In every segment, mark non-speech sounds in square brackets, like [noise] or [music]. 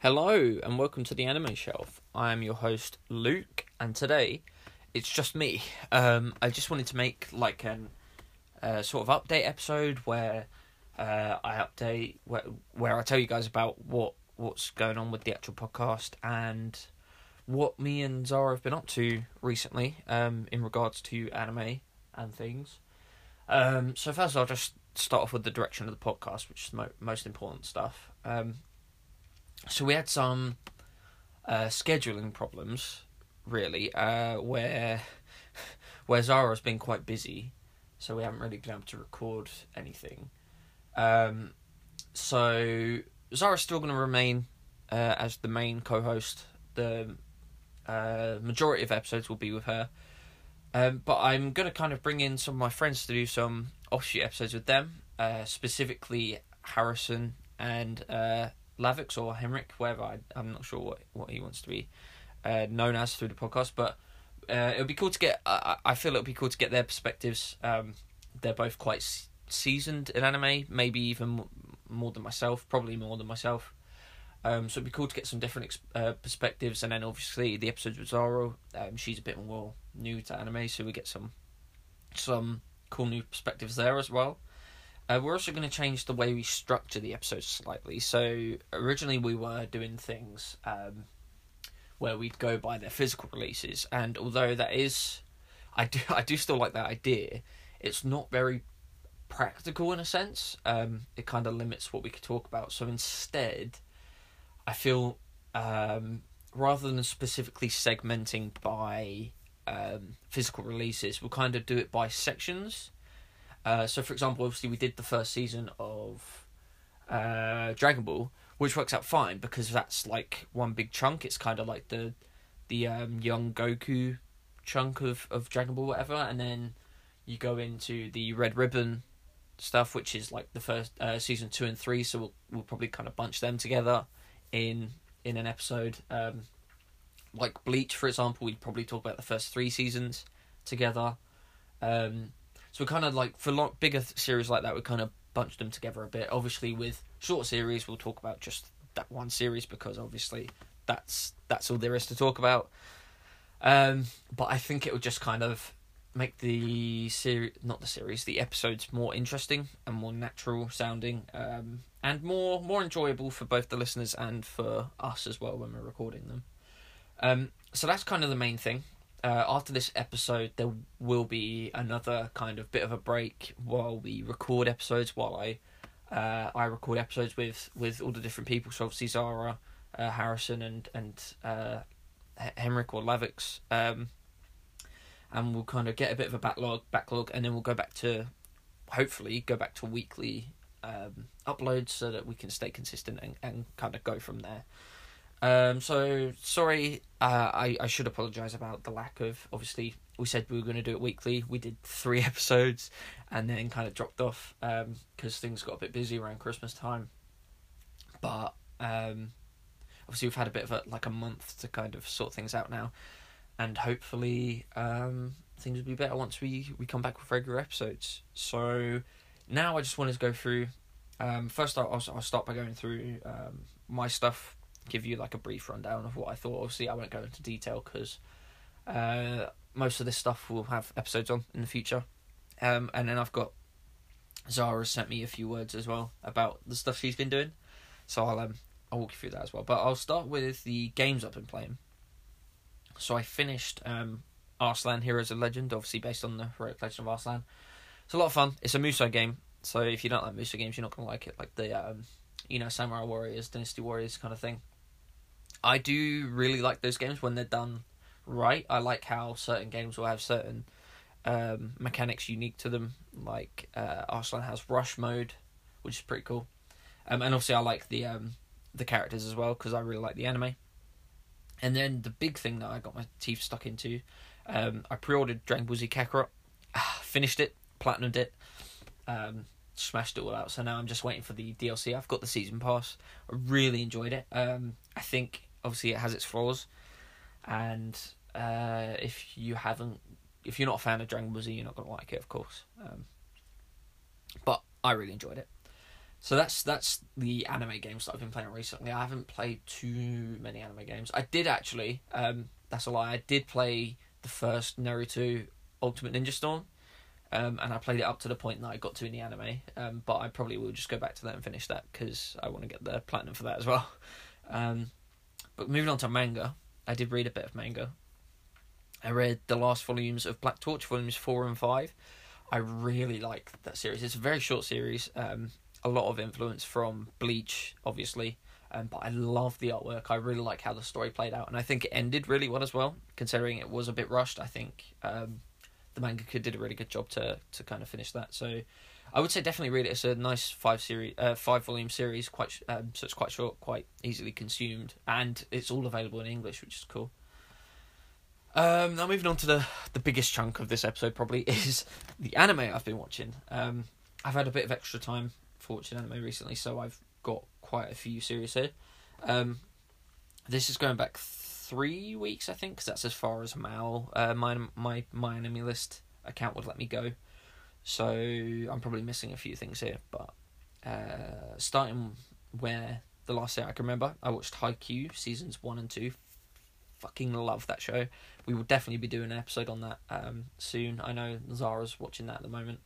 Hello and welcome to the Anime Shelf. I am your host Luke, and today it's just me. Um, I just wanted to make like an uh, sort of update episode where uh, I update where where I tell you guys about what what's going on with the actual podcast and what me and Zara have been up to recently um, in regards to anime and things. Um, so first, I'll just start off with the direction of the podcast, which is the mo- most important stuff. Um, so we had some uh, scheduling problems, really, uh, where [laughs] where Zara's been quite busy, so we haven't really been able to record anything. Um, so Zara's still going to remain uh, as the main co-host. The uh, majority of episodes will be with her, um, but I'm going to kind of bring in some of my friends to do some offshoot episodes with them, uh, specifically Harrison and uh, Lavix or Henrik, whatever. I, I'm not sure what, what he wants to be uh, known as through the podcast, but uh, it would be cool to get. I, I feel it would be cool to get their perspectives. Um, they're both quite seasoned in anime, maybe even more than myself, probably more than myself. Um, so it'd be cool to get some different uh, perspectives, and then obviously the episodes with Zara. Um, she's a bit more new to anime, so we get some some cool new perspectives there as well. Uh, we're also going to change the way we structure the episodes slightly. So originally we were doing things um, where we'd go by their physical releases, and although that is, I do [laughs] I do still like that idea. It's not very practical in a sense. Um, it kind of limits what we could talk about. So instead, I feel um, rather than specifically segmenting by um, physical releases, we'll kind of do it by sections. Uh, so, for example, obviously we did the first season of uh, Dragon Ball, which works out fine because that's like one big chunk. It's kind of like the the um, young Goku chunk of, of Dragon Ball, whatever, and then you go into the Red Ribbon stuff, which is like the first uh, season two and three. So we'll we'll probably kind of bunch them together in in an episode. Um, like Bleach, for example, we'd probably talk about the first three seasons together. Um, so kind of like for long, bigger series like that, we kind of bunch them together a bit. Obviously, with short series, we'll talk about just that one series because obviously that's that's all there is to talk about. Um, but I think it would just kind of make the series, not the series, the episodes more interesting and more natural sounding, um, and more more enjoyable for both the listeners and for us as well when we're recording them. Um, so that's kind of the main thing. Uh, after this episode, there will be another kind of bit of a break while we record episodes. While I uh, I record episodes with with all the different people. So obviously Zara, uh, Harrison, and and uh, Henrik or Lavix. Um, and we'll kind of get a bit of a backlog, backlog, and then we'll go back to, hopefully, go back to weekly um, uploads so that we can stay consistent and, and kind of go from there. Um, so sorry, uh, I I should apologize about the lack of. Obviously, we said we were going to do it weekly. We did three [laughs] episodes, and then kind of dropped off because things got a bit busy around Christmas time. But um, obviously, we've had a bit of a like a month to kind of sort things out now, and hopefully, um, things will be better once we we come back with regular episodes. So now I just wanted to go through. Um, first, I'll I'll start by going through um, my stuff give you like a brief rundown of what I thought. Obviously, I won't go into detail because uh, most of this stuff will have episodes on in the future. Um, and then I've got Zara sent me a few words as well about the stuff she's been doing, so I'll um I'll walk you through that as well. But I'll start with the games I've been playing. So I finished um, Arslan Heroes of Legend, obviously based on the heroic legend of Arslan. It's a lot of fun. It's a Musou game, so if you don't like Musou games, you're not gonna like it. Like the um, you know Samurai Warriors, Dynasty Warriors kind of thing. I do really like those games when they're done right. I like how certain games will have certain um, mechanics unique to them. Like uh, has rush mode, which is pretty cool. Um, and obviously I like the um, the characters as well because I really like the anime. And then the big thing that I got my teeth stuck into, um, I pre-ordered Dragon Ball Z Kakarot, finished it, platinumed it, um, smashed it all out. So now I'm just waiting for the DLC. I've got the season pass. I really enjoyed it. Um, I think obviously it has its flaws, and uh, if you haven't, if you're not a fan of Dragon Ball Z, you're not gonna like it, of course. Um, but I really enjoyed it. So that's that's the anime games that I've been playing recently. I haven't played too many anime games. I did actually. Um, that's a lie. I did play the first Naruto Ultimate Ninja Storm, um, and I played it up to the point that I got to in the anime. Um, but I probably will just go back to that and finish that because I want to get the platinum for that as well. [laughs] Um, but moving on to manga, I did read a bit of manga. I read the last volumes of Black Torch, volumes four and five. I really like that series. It's a very short series. Um, a lot of influence from Bleach, obviously. Um, but I love the artwork. I really like how the story played out, and I think it ended really well as well. Considering it was a bit rushed, I think um, the manga did a really good job to to kind of finish that. So I would say definitely read it. It's a nice five series, uh, five volume series. Quite um, so it's quite short, quite easily consumed, and it's all available in English, which is cool. Um, now moving on to the the biggest chunk of this episode probably [laughs] is the anime I've been watching. Um, I've had a bit of extra time for watching anime recently, so I've got quite a few series here. Um, this is going back three weeks, I think, because that's as far as Mal, uh, my my MyAnimeList account would let me go. So I'm probably missing a few things here, but uh, starting where the last year I can remember, I watched Haikyuu seasons one and two. Fucking love that show. We will definitely be doing an episode on that um, soon. I know Zara's watching that at the moment,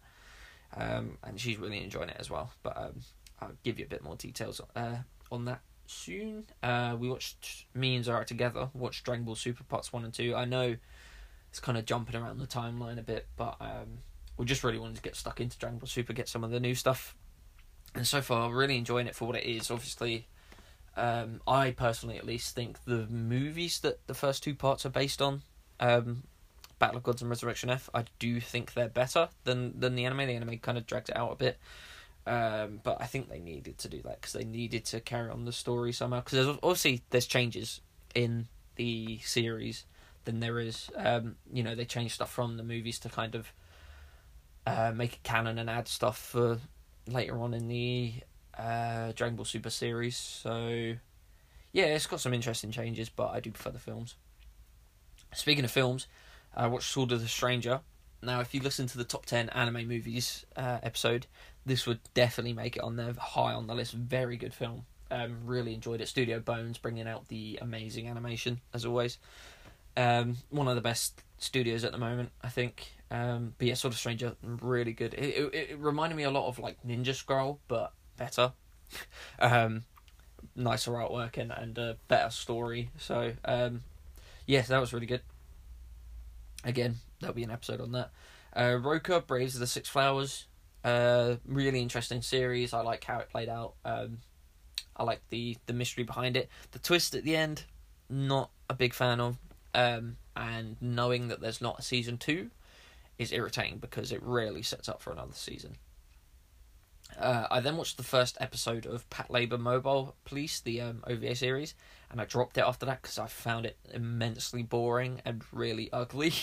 um, and she's really enjoying it as well. But um, I'll give you a bit more details uh, on that soon. Uh, we watched me and Zara together. Watched Dragon Ball Super parts one and two. I know it's kind of jumping around the timeline a bit, but um, we just really wanted to get stuck into Dragon Ball Super, get some of the new stuff. And so far, really enjoying it for what it is. Obviously, um, I personally at least think the movies that the first two parts are based on, um, Battle of Gods and Resurrection F, I do think they're better than than the anime. The anime kind of dragged it out a bit. Um, but I think they needed to do that because they needed to carry on the story somehow. Because obviously there's changes in the series than there is. Um, you know, they change stuff from the movies to kind of uh, make a canon and add stuff for later on in the uh, Dragon Ball Super series. So yeah, it's got some interesting changes, but I do prefer the films. Speaking of films, I watched Sword of the Stranger. Now, if you listen to the top ten anime movies uh, episode, this would definitely make it on there high on the list. Very good film. Um, really enjoyed it. Studio Bones bringing out the amazing animation as always. Um, one of the best studios at the moment, I think. Um, but yeah, Sword of Stranger, really good. It, it, it reminded me a lot of like Ninja Scroll, but better. [laughs] um, nicer artwork and and a better story. So um, yes, that was really good. Again, there'll be an episode on that. Uh, Rokka Braves of the Six Flowers uh, really interesting series. I like how it played out. Um, I like the the mystery behind it. The twist at the end, not a big fan of. Um, and knowing that there's not a season two is irritating because it rarely sets up for another season. Uh, I then watched the first episode of Patlabor Mobile Police, the um, OVA series, and I dropped it after that because I found it immensely boring and really ugly. [laughs]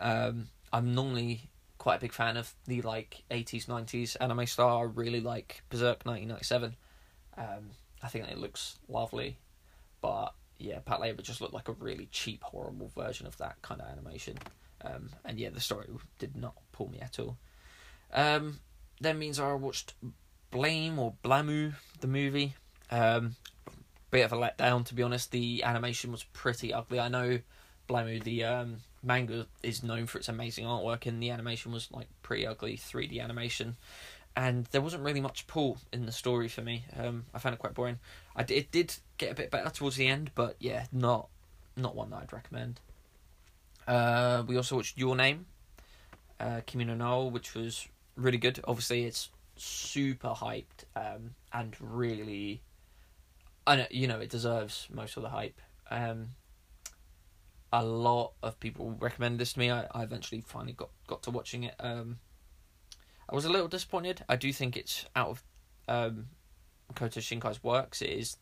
Um, I'm normally quite a big fan of the like 80s 90s anime style. I really like Berserk 1997. Um, I think it looks lovely, but yeah, Patlabor just looked like a really cheap, horrible version of that kind of animation. Um, and yeah, the story did not pull me at all. Um, means I watched Blame or Blamu, the movie. Um, bit of a letdown, to be honest. The animation was pretty ugly. I know Blamu, the um, manga is known for its amazing artwork, and the animation was like pretty ugly 3D animation. And there wasn't really much pull in the story for me. Um, I found it quite boring. I d- it did get a bit better towards the end, but yeah, not not one that I'd recommend. Uh, we also watched Your Name, uh, Kimi no Na, which was really good. Obviously, it's super hyped um, and really, know you know it deserves most of the hype. Um, a lot of people recommended this to me. I, I eventually finally got, got to watching it. Um, I was a little disappointed. I do think it's out of um, Shinkai's works. It is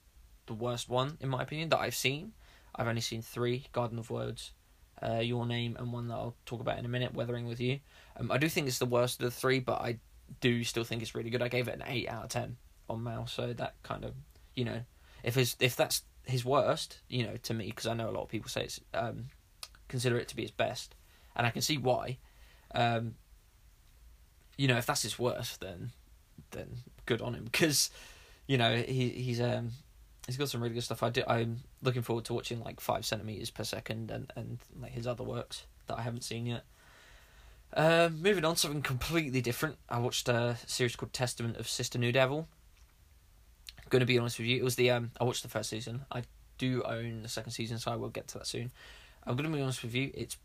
the worst one in my opinion that I've seen. I've only seen three: Garden of Words, uh, Your Name, and one that I'll talk about in a minute, Weathering with You. Um, I do think it's the worst of the three, but I do still think it's really good. I gave it an eight out of ten on Mal, so that kind of you know, if his if that's his worst, you know, to me, because I know a lot of people say it's um, consider it to be his best, and I can see why. Um, you know, if that's his worst, then then good on him because you know he he's um he's got some really good stuff. I do, I'm looking forward to watching like five centimeters per second and and like his other works that I haven't seen yet. Uh, moving on, something completely different. I watched a series called Testament of Sister New Devil. going to be honest with you, it was the um I watched the first season. I do own the second season, so I will get to that soon. I'm going to be honest with you, it's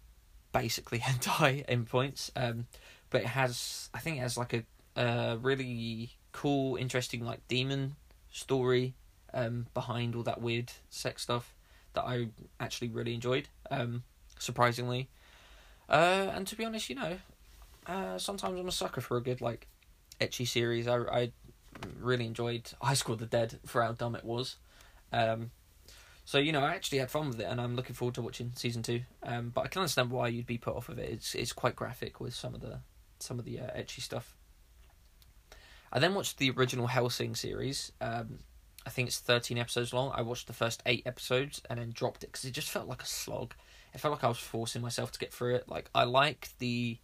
basically [laughs] hentai in points, um, but it has I think it has like a a really cool, interesting like demon story um, behind all that weird sex stuff that I actually really enjoyed. Um, surprisingly, uh, and to be honest, you know, uh, sometimes I'm a sucker for a good like ecchi series. I I really enjoyed High School of the Dead for how dumb it was. Um, so you know, I actually had fun with it, and I'm looking forward to watching season two. Um, but I can understand why you'd be put off of it. It's it's quite graphic with some of the some of the uh, ecchi stuff. I then watched the original Hellsing series. Um, I think it's 13 episodes long. I watched the first eight episodes and then dropped it because it just felt like a slog. It felt like I was forcing myself to get through it. Like I like the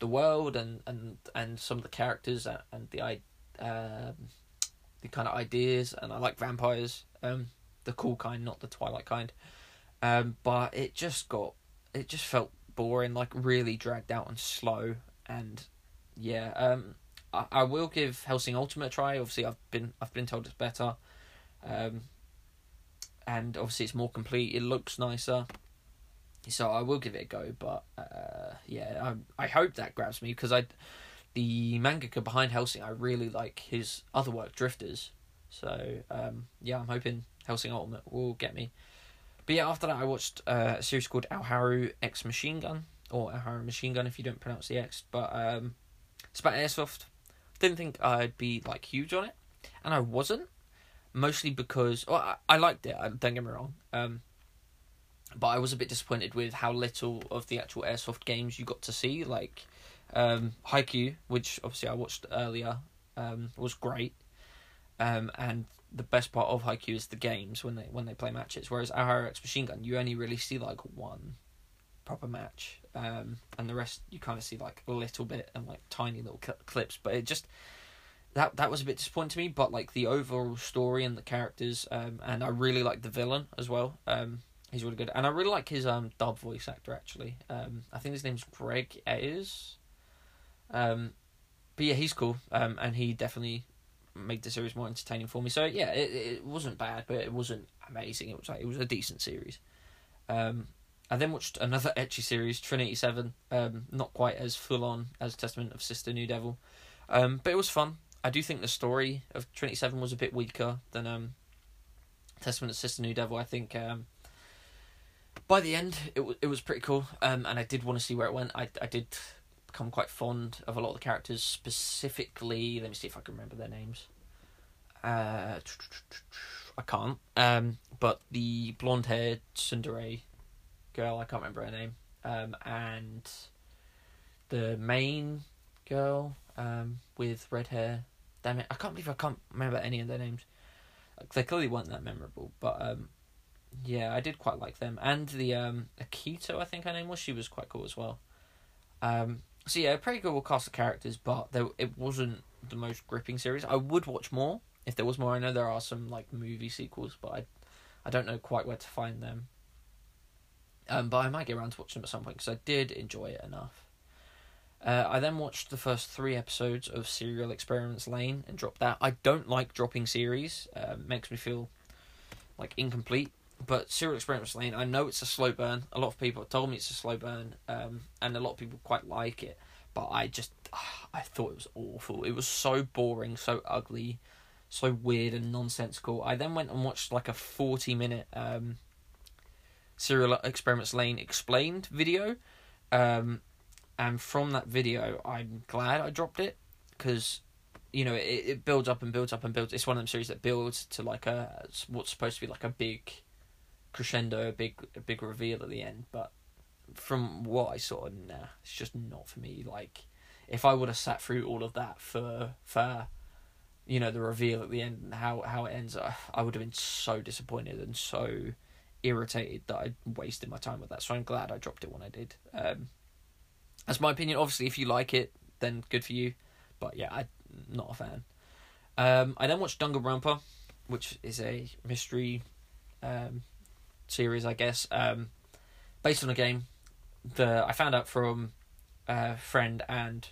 the world and and and some of the characters and, the um, the kind of ideas, and I like vampires, um, the cool kind, not the Twilight kind. Um, but it just got it just felt boring, like really dragged out and slow, and yeah, um, I, I will give Hellsing Ultimate a try. Obviously, I've been I've been told it's better, um, and obviously it's more complete. It looks nicer, so I will give it a go. But uh, yeah, I I hope that grabs me because I the mangaka behind Hellsing, I really like his other work, Drifters. So um, yeah, I'm hoping Hellsing Ultimate will get me. But yeah, after that, I watched uh, a series called Aoharu X Machine Gun, or Aoharu Machine Gun if you don't pronounce the X. But um, it's about airsoft. Didn't think I'd be like huge on it, and I wasn't. Mostly because well, I, I liked it. Don't get me wrong. Um, but I was a bit disappointed with how little of the actual airsoft games you got to see. Like um, Haikyuu, which obviously I watched earlier, um, was great. Um, and the best part of Haikyuu is the games when they when they play matches. Whereas Aoharu X Machine Gun, you only really see like one proper match, um, and the rest you kind of see like a little bit and like tiny little cl- clips. But it just that that was a bit disappointing to me. But like the overall story and the characters, um, and I really like the villain as well. Um, he's really good, and I really like his um dub voice actor actually. Um, I think his name's Greg Ayres. Um, but yeah, he's cool. Um, and he definitely made the series more entertaining for me. So yeah, it it wasn't bad, but it wasn't amazing. It was like it was a decent series. Um, I then watched another ecchi series, Trinity Seven. Um, not quite as full on as Testament of Sister New Devil, um, but it was fun. I do think the story of Trinity Seven was a bit weaker than um, Testament of Sister New Devil. I think um, by the end it w- it was pretty cool, um, and I did want to see where it went. I I did become quite fond of a lot of the characters. Specifically, let me see if I can remember their names. Uh, [tsk] I can't. Um, but the blonde-haired tsundere girl, I can't remember her name. Um, and the main girl um, with red hair. Damn it, I can't believe I can't remember any of their names. They clearly weren't that memorable, but um, yeah, I did quite like them. And the um, Akito, I think her name was. She was quite cool as well. Um, so yeah, pretty good cast of characters, but there, it wasn't the most gripping series. I would watch more if there was more. I know there are some like movie sequels, but I, I don't know quite where to find them. Um, but I might get around to watching them at some point because I did enjoy it enough. Uh, I then watched the first three episodes of Serial Experiments Lain and dropped that. I don't like dropping series; uh, makes me feel like incomplete but Serial Experiments Lain, I know it's a slow burn. A lot of people have told me it's a slow burn, um, and a lot of people quite like it. But I just, [sighs] I thought it was awful. It was so boring, so ugly, so weird and nonsensical. I then went and watched like a forty-minute um, Serial Experiments Lain explained video, um, and from that video, I'm glad I dropped it because you know it, it builds up and builds up and builds. It's one of them series that builds to like a what's supposed to be like a big crescendo, a big a big reveal at the end. But from what I saw, nah, it's just not for me. Like if I would have sat through all of that for for you know the reveal at the end and how how it ends, I, I would have been so disappointed and so irritated that I wasted my time with that. So I'm glad I dropped it when I did. Um, that's my opinion. Obviously, if you like it, then good for you. But yeah, I'm not a fan. Um, I then watched Danganronpa, which is a mystery um, series, I guess, um, based on a game that I found out from a friend and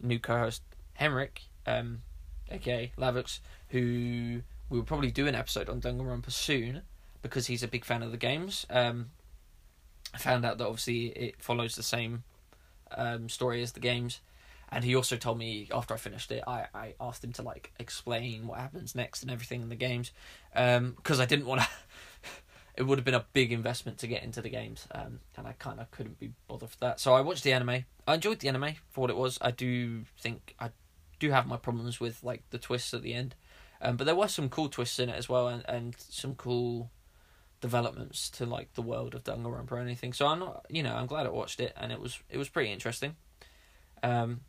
new co-host Henrik, um, aka Lavix, who we will probably do an episode on Danganronpa soon because he's a big fan of the games. Um, I found out that obviously it follows the same um, story as the games, and he also told me after I finished it, I, I asked him to like explain what happens next and everything in the games, because um, I didn't want to. [laughs] it would have been a big investment to get into the games, um, and I kind of couldn't be bothered for that. So I watched the anime. I enjoyed the anime for what it was. I do think I do have my problems with like the twists at the end, um, but there were some cool twists in it as well, and, and some cool developments to like the world of Danganronpa or anything. So I'm not, you know, I'm glad I watched it, and it was it was pretty interesting. Um,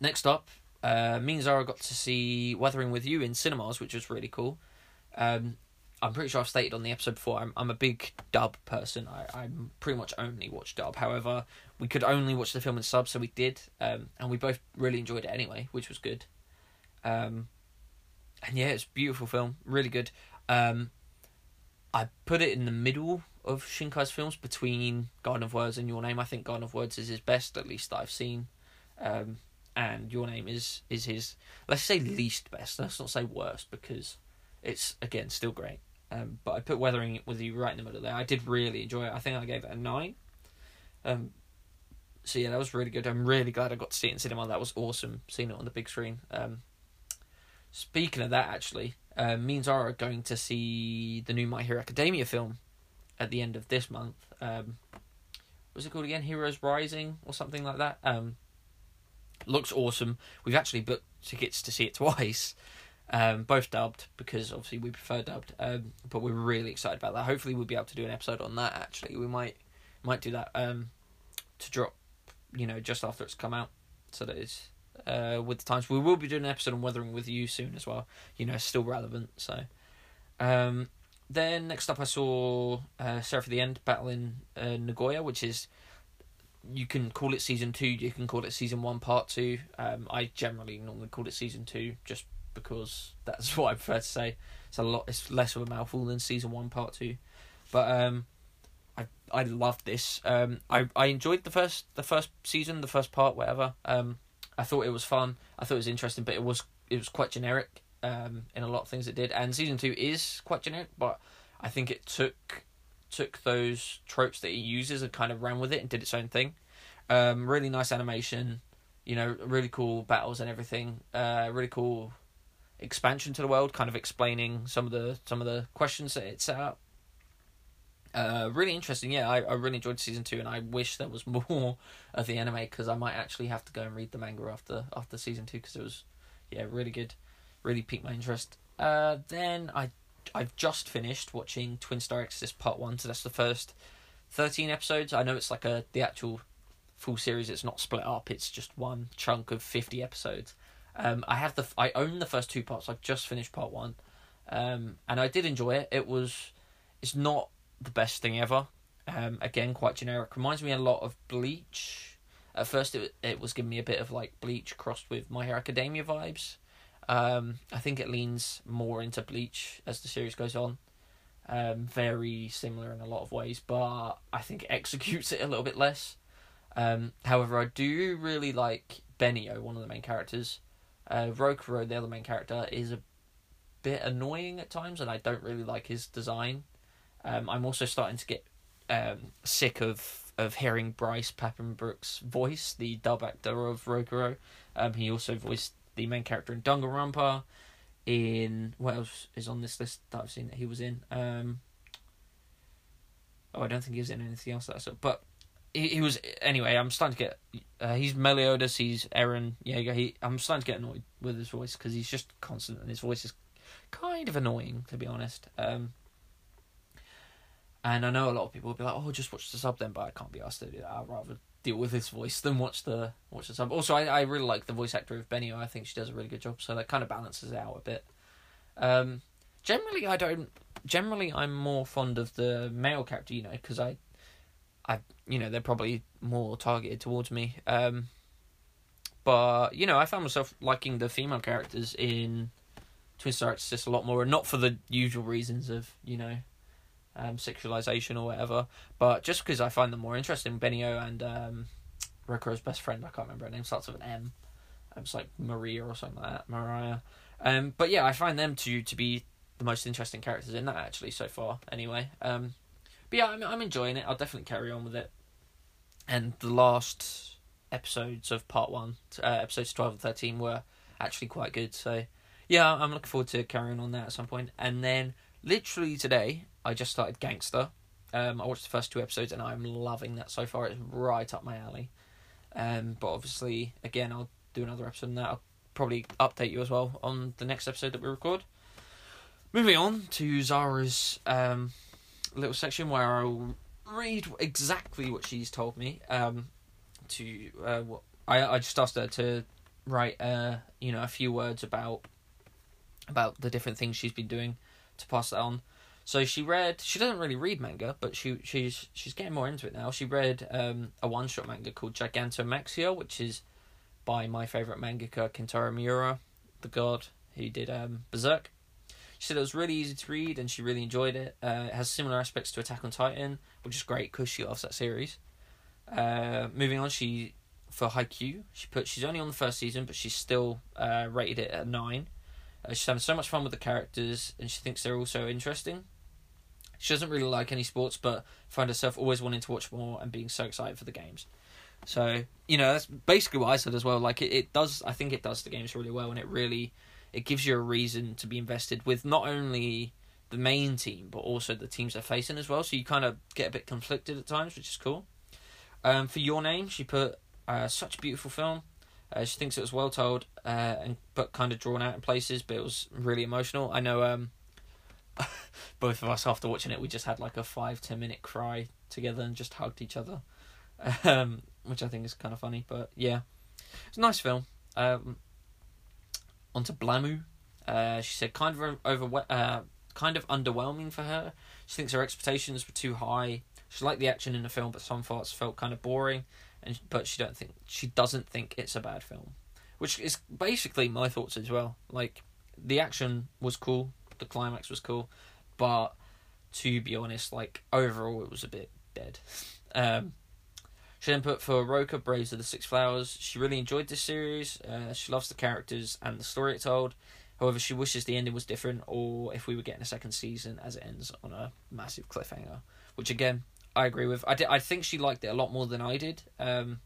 next up, uh, me and Zara got to see Weathering with You in cinemas, which was really cool. Um, I'm pretty sure I've stated on the episode before. I'm I'm a big dub person. I I pretty much only watch dub. However, we could only watch the film in sub, so we did, um, and we both really enjoyed it anyway, which was good. Um, and yeah, it's a beautiful film, really good. Um, I put it in the middle of Shinkai's films between Garden of Words and Your Name. I think Garden of Words is his best, at least that I've seen. Um, and Your Name is is his let's say least best. Let's not say worst because it's again still great. Um, but I put Weathering with You right in the middle there. I did really enjoy it. I think I gave it a nine. Um, so yeah, that was really good. I'm really glad I got to see it in cinema. That was awesome seeing it on the big screen. Um, speaking of that, actually, uh, me and Zara are going to see the new My Hero Academia film at the end of this month. Um, what's it called again? Heroes Rising or something like that. Um, looks awesome. We've actually booked tickets to see it twice, um, both dubbed because obviously we prefer dubbed. Um, but we're really excited about that. Hopefully, we'll be able to do an episode on that. Actually, we might might do that um, to drop, you know, just after it's come out, so that it's uh, with the times. We will be doing an episode on Weathering with you soon as well. You know, still relevant. So, um, then next up, I saw uh, Seraph of the End battling uh, Nagoya, which is you can call it season two, you can call it season one, part two. Um, I generally normally call it season two, just because that's [laughs] what I prefer to say. It's a lot. It's less of a mouthful than season one, part two. But um, I I loved this. Um, I I enjoyed the first the first season, the first part, whatever. Um, I thought it was fun. I thought it was interesting, but it was it was quite generic um, in a lot of things it did. And season two is quite generic, but I think it took took those tropes that it uses and kind of ran with it and did its own thing. Um, really nice animation, you know, really cool battles and everything. Uh, really cool expansion to the world, kind of explaining some of the some of the questions that it set up. Uh, really interesting. Yeah, I, I really enjoyed season two, and I wish there was [laughs] more of the anime because I might actually have to go and read the manga after after season two because it was, yeah, really good, really piqued my interest. Uh, then I I've just finished watching Twin Star Exorcist Part One, so that's the first thirteen episodes. I know it's like a the actual full series. It's not split up. It's just one chunk of fifty episodes. Um, I have the I own the first two parts. I've just finished part one, um, and I did enjoy it. It was, it's not the best thing ever. Um, again, quite generic. Reminds me a lot of Bleach. At first, it it was giving me a bit of like Bleach crossed with My Hero Academia vibes. Um, I think it leans more into Bleach as the series goes on. Um, very similar in a lot of ways, but I think it executes it a little bit less. Um, however, I do really like Benio, one of the main characters. Uh, Rokuro, the other main character, is a bit annoying at times, and I don't really like his design. Um, I'm also starting to get um, sick of of hearing Bryce Papenbrook's voice, the dub actor of Rokuro. Um, he also voiced the main character in Danganronpa. In what else is on this list that I've seen that he was in? Um, oh, I don't think he was in anything else that I saw. But he, he was anyway. I'm starting to get. Uh, he's Meliodas. He's Eren Yeager. He. I'm starting to get annoyed with his voice because he's just constant and his voice is kind of annoying to be honest. Um, and I know a lot of people will be like, "Oh, just watch the sub then," but I can't be asked to do that. I'd rather deal with his voice than watch the watch the sub. Also, I, I really like the voice actor of Benio. I think she does a really good job, so that kind of balances out a bit. Um, generally, I don't. Generally, I'm more fond of the male character, you know, because I, I, you know, they're probably more targeted towards me. Um, but you know, I found myself liking the female characters in Twin Star Exorcist a lot more, and not for the usual reasons of you know, um, sexualization or whatever, but just because I find them more interesting. Benio and um, Rokuro's best friend, I can't remember her name, starts with an M. It's like Maria or something like that, Mariah. Um, but yeah, I find them to to be the most interesting characters in that actually so far. Anyway, um, but yeah, I'm I'm enjoying it. I'll definitely carry on with it. And the last episodes of part one, uh, episodes twelve and thirteen, were actually quite good. So yeah, I'm looking forward to carrying on that at some point. And then literally today, I just started Gangsta. Um, I watched the first two episodes and I'm loving that so far. It's right up my alley. Um, but obviously, again, I'll do another episode on that. I'll probably update you as well on the next episode that we record. Moving on to Zara's um, little section where I'll read exactly what she's told me. Um, to uh, what I I just asked her to write uh you know a few words about about the different things she's been doing to pass that on. So she read. She doesn't really read manga, but she she's she's getting more into it now. She read um, a one shot manga called Gigantomachia, which is by my favorite mangaka Kentaro Miura, the god who did um, Berserk. She said it was really easy to read and she really enjoyed it. Uh, it has similar aspects to Attack on Titan, which is great because she loves that series. Uh, moving on, she for Haikyuu, she put she's only on the first season, but she's still uh, rated it at nine. Uh, she's having so much fun with the characters, and she thinks they're all so interesting. She doesn't really like any sports, but find herself always wanting to watch more and being so excited for the games. So you know that's basically what I said as well. Like it, it does, I think it does the games really well, and it really it gives you a reason to be invested with not only the main team but also the teams they're facing as well. So you kind of get a bit conflicted at times, which is cool. Um, for your name, she put uh, such a beautiful film. Uh, she thinks it was well told, uh, and but kind of drawn out in places, but it was really emotional. I know um, [laughs] both of us after watching it, we just had like a five ten minute cry together and just hugged each other, [laughs] um, which I think is kind of funny. But yeah, it's a nice film. Um, onto Blamu, uh, she said kind of over uh, kind of underwhelming for her. She thinks her expectations were too high. She liked the action in the film, but some parts felt kind of boring. And but she don't think she doesn't think it's a bad film, which is basically my thoughts as well. Like the action was cool, the climax was cool, but to be honest, like overall it was a bit dead. [laughs] Um, she then put for Rokka Braves of the Six Flowers. She really enjoyed this series. Uh, she loves the characters and the story it told. However, she wishes the ending was different, or if we were getting a second season as it ends on a massive cliffhanger. Which again, I agree with. I did, I think she liked it a lot more than I did. Um,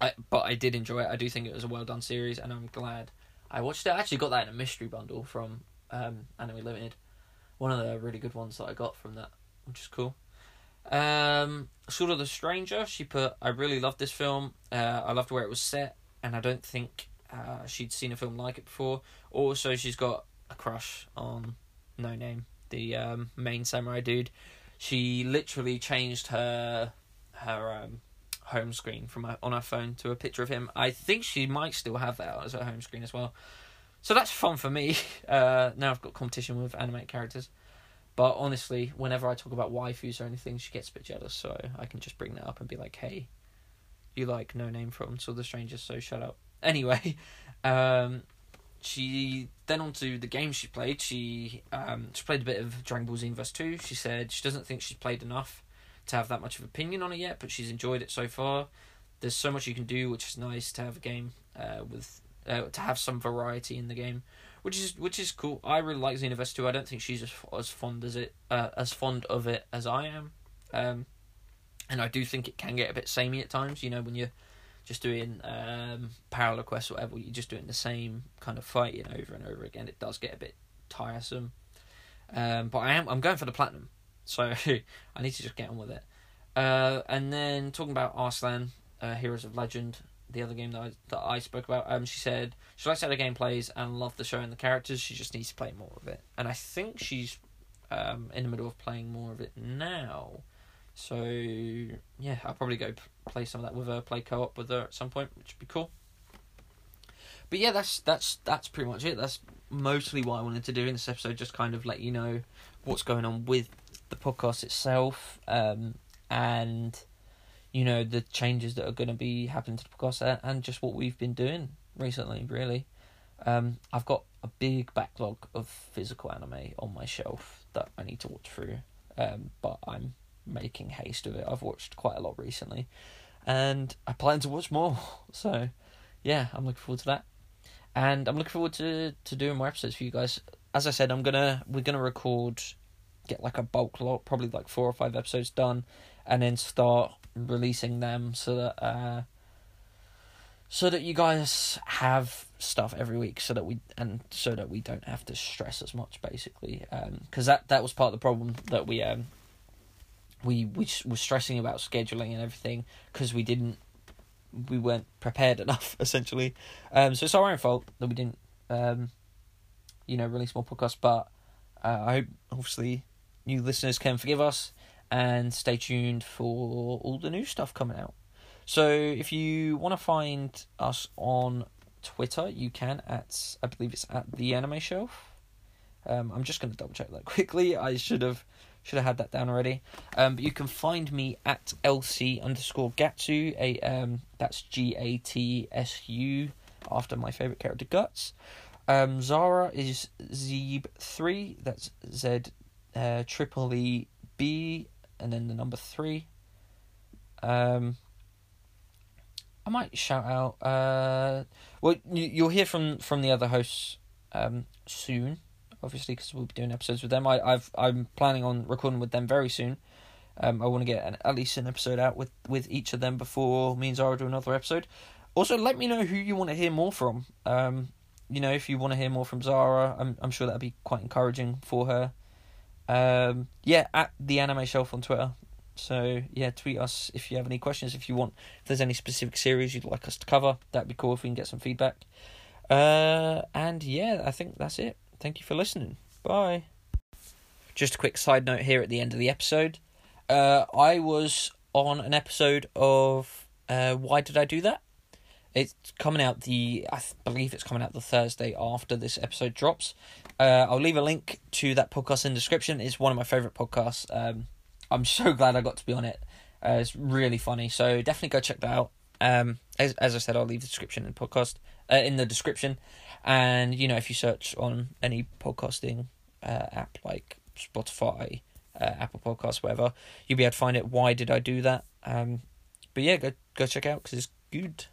I but I did enjoy it. I do think it was a well done series, and I'm glad I watched it. I actually got that in a mystery bundle from um, Anime Limited. One of the really good ones that I got from that, which is cool. Um, of the Stranger. She put, I really loved this film. Uh, I loved where it was set, and I don't think uh, she'd seen a film like it before. Also, she's got a crush on No Name, the um, main samurai dude she literally changed her her um, home screen from her, on her phone to a picture of him. I think she might still have that as her home screen as well. So that's fun for me. [laughs] Uh, now I've got competition with animated characters. But honestly, whenever I talk about waifus or anything, she gets a bit jealous. So I can just bring that up and be like, "Hey, you like No Name from Sword the Strangers, so shut up." [laughs] Anyway, um, she then on to the games she played. She um, she played a bit of Dragon Ball Xenoverse Two. She said she doesn't think she's played enough to have that much of opinion on it yet, but she's enjoyed it so far. There's so much you can do, which is nice to have a game uh, with uh, to have some variety in the game, which is which is cool. I really like Xenoverse 2. I don't think she's as, as fond as it uh, as fond of it as I am, um, and I do think it can get a bit samey at times. You know when you're just doing um, parallel quests or whatever, you're just doing the same kind of fighting over and over again. It does get a bit tiresome. Um, but I am I'm going for the platinum, so [laughs] I need to just get on with it. Uh, and then talking about Arslan, uh, Heroes of Legend, the other game that I, that I spoke about, um, she said she likes how the game plays and loved the show and the characters. She just needs to play more of it, and I think she's um, in the middle of playing more of it now. So yeah, I'll probably go play some of that with her, play co op with her at some point, which would be cool. But yeah, that's that's that's pretty much it. That's mostly what I wanted to do in this episode, just kind of let you know what's going on with the podcast itself, um, and you know the changes that are going to be happening to the podcast and just what we've been doing recently. Really, um, I've got a big backlog of physical anime on my shelf that I need to watch through. Um, but I'm making haste of it. I've watched quite a lot recently, and I plan to watch more. [laughs] So, yeah, I'm looking forward to that, and I'm looking forward to to doing more episodes for you guys. As I said, I'm gonna we're gonna record, get like a bulk lot, probably like four or five episodes done, and then start releasing them so that uh, so that you guys have stuff every week so that we and so that we don't have to stress as much basically. Because um, that that was part of the problem that we um we we were stressing about scheduling and everything because we didn't we weren't prepared enough [laughs] essentially. Um so it's our own fault that we didn't um you know release more podcasts but uh, i hope obviously new listeners can forgive us and stay tuned for all the new stuff coming out so if you want to find us on Twitter, you can at I believe it's at the Anime Shelf. Um, I'm just going to double check that [laughs] quickly. I should have should have had that down already. Um, but you can find me at lc underscore gatsu. A um, that's G A T S U after my favorite character Guts. Um, Zara is Zeeb three. That's Z uh, triple E B and then the number three. Um, I might shout out. Uh, well, you, you'll hear from from the other hosts um, soon, obviously, because we'll be doing episodes with them. I, I've I'm planning on recording with them very soon. Um, I want to get an, at least an episode out with with each of them before me and Zara do another episode. Also, let me know who you want to hear more from. Um, you know, if you want to hear more from Zara, I'm I'm sure that'd be quite encouraging for her. Um, yeah, at the Anime Shelf on Twitter. So yeah, tweet us if you have any questions. If you want, if there's any specific series you'd like us to cover, that'd be cool if we can get some feedback. Uh, and yeah, I think that's it. Thank you for listening. Bye. Just a quick side note here at the end of the episode. Uh, I was on an episode of uh, Why Did I Do That? It's coming out the, I believe it's coming out the Thursday after this episode drops. Uh, I'll leave a link to that podcast in the description. It's one of my favourite podcasts. Um, I'm [laughs] so glad I got to be on it. Uh, it's really funny, so definitely go check that out. Um, as as I said, I'll leave the description in podcast uh, in the description, and you know if you search on any podcasting uh, app like Spotify, uh, Apple Podcasts, whatever, you'll be able to find it. Why did I do that? Um, but yeah, go go check out because it's good.